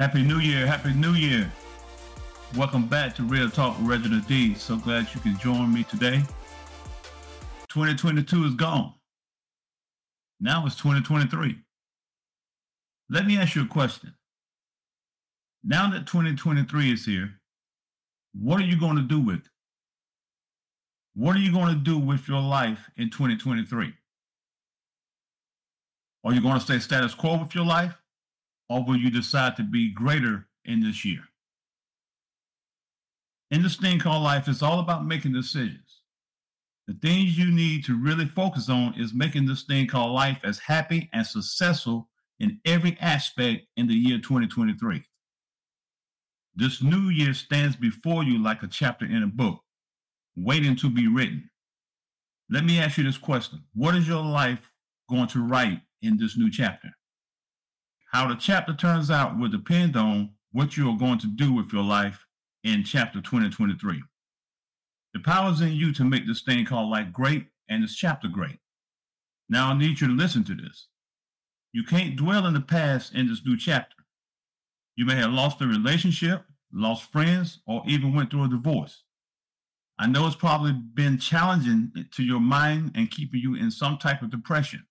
Happy New Year. Happy New Year. Welcome back to Real Talk with Reginald D. So glad you can join me today. 2022 is gone. Now it's 2023. Let me ask you a question. Now that 2023 is here, what are you going to do with it? What are you going to do with your life in 2023? Are you going to stay status quo with your life? Or will you decide to be greater in this year? In this thing called life, it's all about making decisions. The things you need to really focus on is making this thing called life as happy and successful in every aspect in the year 2023. This new year stands before you like a chapter in a book, waiting to be written. Let me ask you this question What is your life going to write in this new chapter? How the chapter turns out will depend on what you are going to do with your life in chapter 2023. The power is in you to make this thing called life great and this chapter great. Now I need you to listen to this. You can't dwell in the past in this new chapter. You may have lost a relationship, lost friends, or even went through a divorce. I know it's probably been challenging to your mind and keeping you in some type of depression,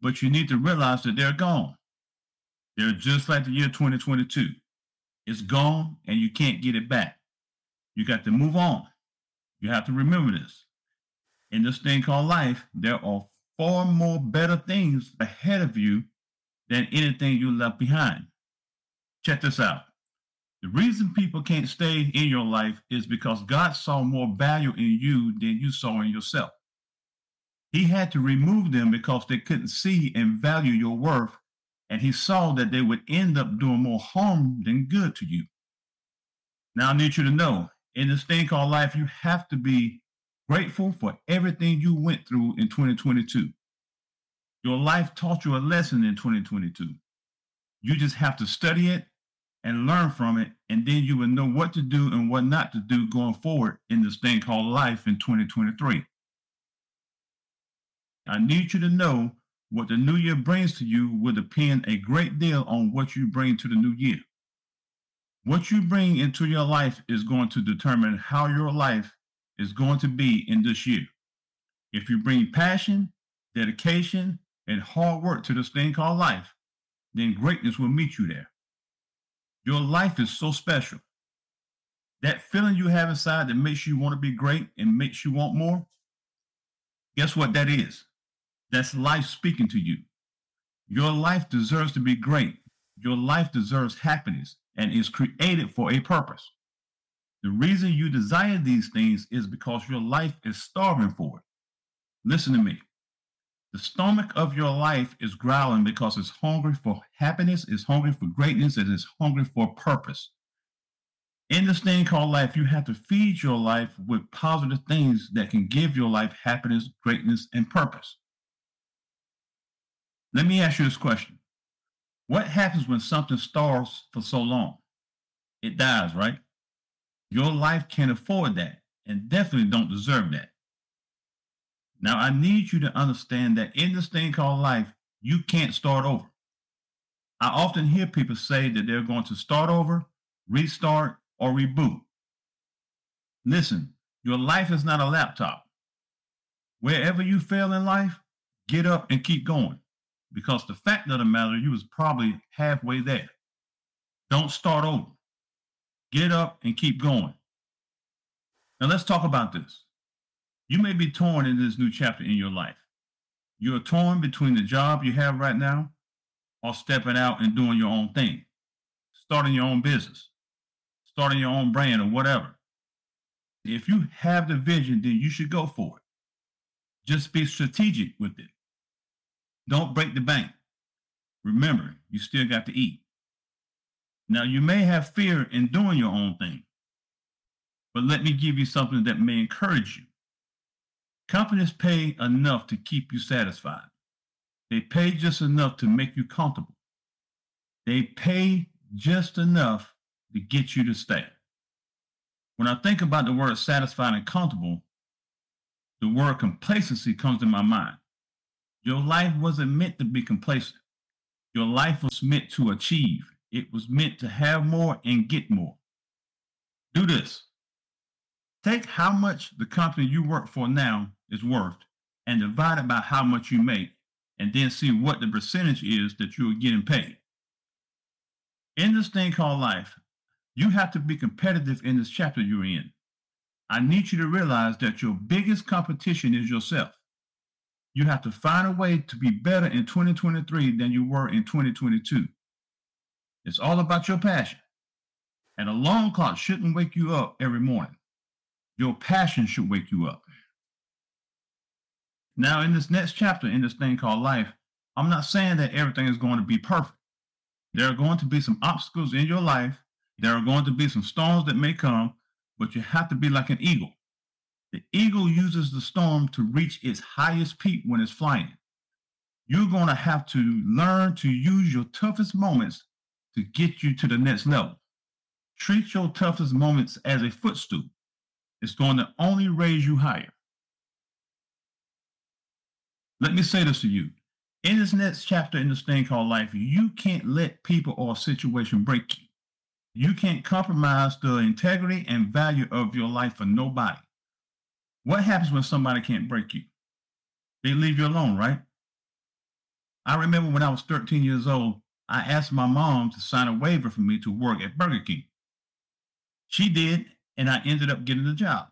but you need to realize that they're gone. They're just like the year 2022. It's gone and you can't get it back. You got to move on. You have to remember this. In this thing called life, there are far more better things ahead of you than anything you left behind. Check this out. The reason people can't stay in your life is because God saw more value in you than you saw in yourself. He had to remove them because they couldn't see and value your worth, and he saw that they would end up doing more harm than good to you. Now, I need you to know in this thing called life, you have to be grateful for everything you went through in 2022. Your life taught you a lesson in 2022. You just have to study it and learn from it, and then you will know what to do and what not to do going forward in this thing called life in 2023. I need you to know what the new year brings to you will depend a great deal on what you bring to the new year. What you bring into your life is going to determine how your life is going to be in this year. If you bring passion, dedication, and hard work to this thing called life, then greatness will meet you there. Your life is so special. That feeling you have inside that makes you want to be great and makes you want more, guess what that is? That's life speaking to you. Your life deserves to be great. Your life deserves happiness and is created for a purpose. The reason you desire these things is because your life is starving for it. Listen to me. The stomach of your life is growling because it's hungry for happiness, it's hungry for greatness, and it's hungry for purpose. In this thing called life, you have to feed your life with positive things that can give your life happiness, greatness, and purpose. Let me ask you this question What happens when something starves for so long? It dies, right? Your life can't afford that and definitely don't deserve that. Now, I need you to understand that in this thing called life, you can't start over. I often hear people say that they're going to start over, restart, or reboot. Listen, your life is not a laptop. Wherever you fail in life, get up and keep going. Because the fact of the matter, you was probably halfway there. Don't start over. Get up and keep going. Now let's talk about this. You may be torn in this new chapter in your life. You're torn between the job you have right now or stepping out and doing your own thing, starting your own business, starting your own brand or whatever. If you have the vision, then you should go for it. Just be strategic with it. Don't break the bank. Remember, you still got to eat. Now, you may have fear in doing your own thing, but let me give you something that may encourage you. Companies pay enough to keep you satisfied. They pay just enough to make you comfortable. They pay just enough to get you to stay. When I think about the word satisfied and comfortable, the word complacency comes to my mind. Your life wasn't meant to be complacent. Your life was meant to achieve, It was meant to have more and get more. Do this. Take how much the company you work for now is worth and divide it by how much you make, and then see what the percentage is that you are getting paid. In this thing called life, you have to be competitive in this chapter you're in. I need you to realize that your biggest competition is yourself. You have to find a way to be better in 2023 than you were in 2022. It's all about your passion. And a alarm clock shouldn't wake you up every morning. Your passion should wake you up. Now, in this next chapter in this thing called life, I'm not saying that everything is going to be perfect. There are going to be some obstacles in your life. There are going to be some storms that may come, but you have to be like an eagle. The eagle uses the storm to reach its highest peak when it's flying. You're going to have to learn to use your toughest moments to get you to the next level. Treat your toughest moments as a footstool. It's going to only raise you higher. Let me say this to you. In this next chapter in this thing called life, you can't let people or situation break you. You can't compromise the integrity and value of your life for nobody. What happens when somebody can't break you? They leave you alone, right? I remember when I was 13 years old, I asked my mom to sign a waiver for me to work at Burger King. She did, and I ended up getting the job.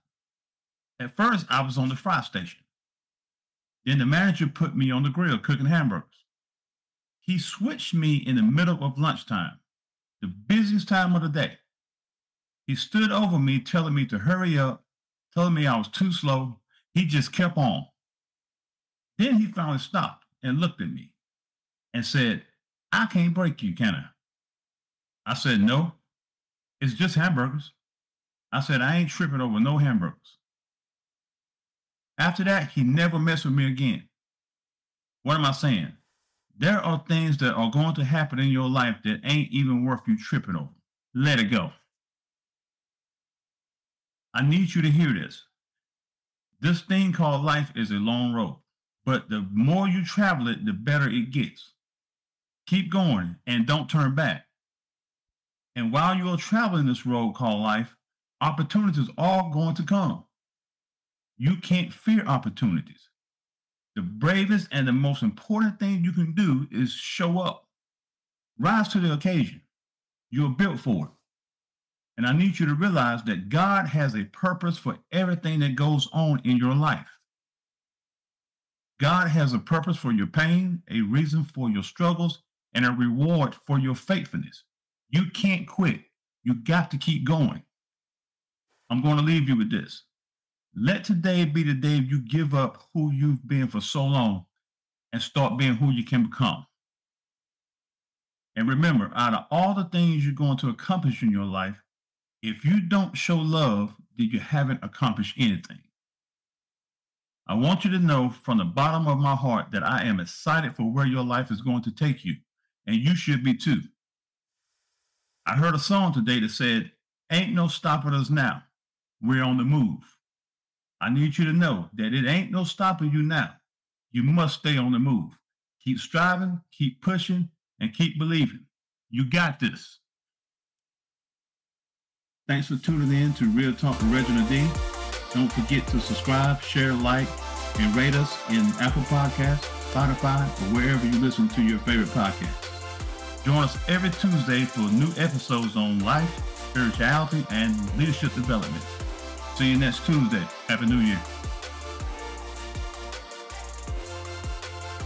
At first, I was on the fry station. Then the manager put me on the grill cooking hamburgers. He switched me in the middle of lunchtime, the busiest time of the day. He stood over me, telling me to hurry up, telling me I was too slow. He just kept on. Then he finally stopped and looked at me and said, I can't break you, can I? I said, No, it's just hamburgers. I said, I ain't tripping over no hamburgers. After that, he never messed with me again. What am I saying? There are things that are going to happen in your life that ain't even worth you tripping over. Let it go. I need you to hear this. This thing called life is a long road, but the more you travel it, the better it gets. Keep going and don't turn back. And while you are traveling this road called life, opportunities are going to come. You can't fear opportunities. The bravest and the most important thing you can do is show up. Rise to the occasion. You're built for it. And I need you to realize that God has a purpose for everything that goes on in your life. God has a purpose for your pain, a reason for your struggles, and a reward for your faithfulness. You can't quit. You got to keep going. I'm going to leave you with this. Let today be the day you give up who you've been for so long and start being who you can become. And remember, out of all the things you're going to accomplish in your life, if you don't show love, then you haven't accomplished anything. I want you to know from the bottom of my heart that I am excited for where your life is going to take you, and you should be too. I heard a song today that said, Ain't no stopping us now. We're on the move. I need you to know that it ain't no stopping you now. You must stay on the move. Keep striving, keep pushing, and keep believing. You got this. Thanks for tuning in to Real Talk with Reginald D. Don't forget to subscribe, share, like, and rate us in Apple Podcasts, Spotify, or wherever you listen to your favorite podcast. Join us every Tuesday for new episodes on life, spirituality, and leadership development. See you next Tuesday. Happy New Year.